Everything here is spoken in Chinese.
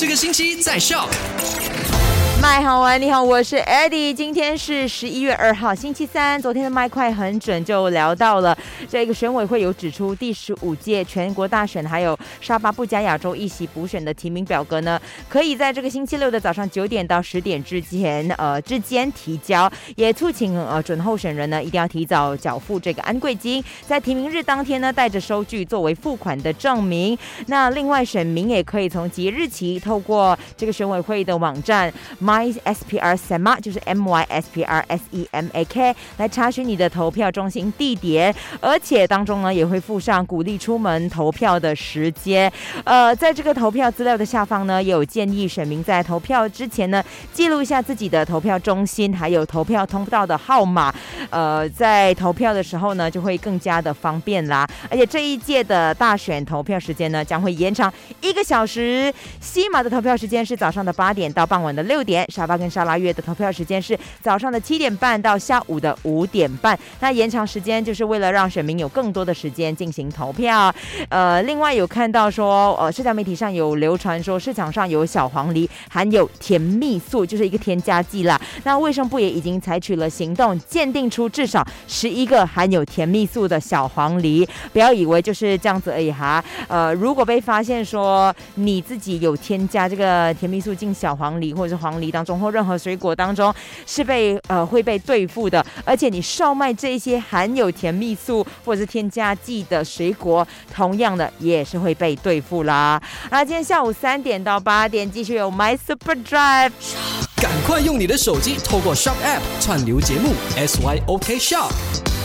这个星期在笑。麦好玩，你好，我是 Eddie。今天是十一月二号，星期三。昨天的麦快很准，就聊到了这个选委会有指出，第十五届全国大选还有沙巴布加亚洲一席补选的提名表格呢，可以在这个星期六的早上九点到十点之前，呃之间提交。也促请呃准候选人呢一定要提早缴付这个安贵金，在提名日当天呢带着收据作为付款的证明。那另外选民也可以从即日起透过这个选委会的网站。My SPR s e m a 就是 M Y S P R S E M A K 来查询你的投票中心地点，而且当中呢也会附上鼓励出门投票的时间。呃，在这个投票资料的下方呢，也有建议选民在投票之前呢记录一下自己的投票中心还有投票通道的号码。呃，在投票的时候呢就会更加的方便啦。而且这一届的大选投票时间呢将会延长一个小时，西马的投票时间是早上的八点到傍晚的六点。沙巴跟沙拉月的投票时间是早上的七点半到下午的五点半。那延长时间就是为了让选民有更多的时间进行投票。呃，另外有看到说，呃，社交媒体上有流传说市场上有小黄梨含有甜蜜素，就是一个添加剂啦。那卫生部也已经采取了行动，鉴定出出至少十一个含有甜蜜素的小黄梨。不要以为就是这样子而已哈。呃，如果被发现说你自己有添加这个甜蜜素进小黄梨或者是黄梨。当中或任何水果当中是被呃会被对付的，而且你售卖这些含有甜蜜素或者是添加剂的水果，同样的也是会被对付啦。那今天下午三点到八点继续有 My Super Drive，赶快用你的手机透过 Shop App 串流节目 SYOK Shop。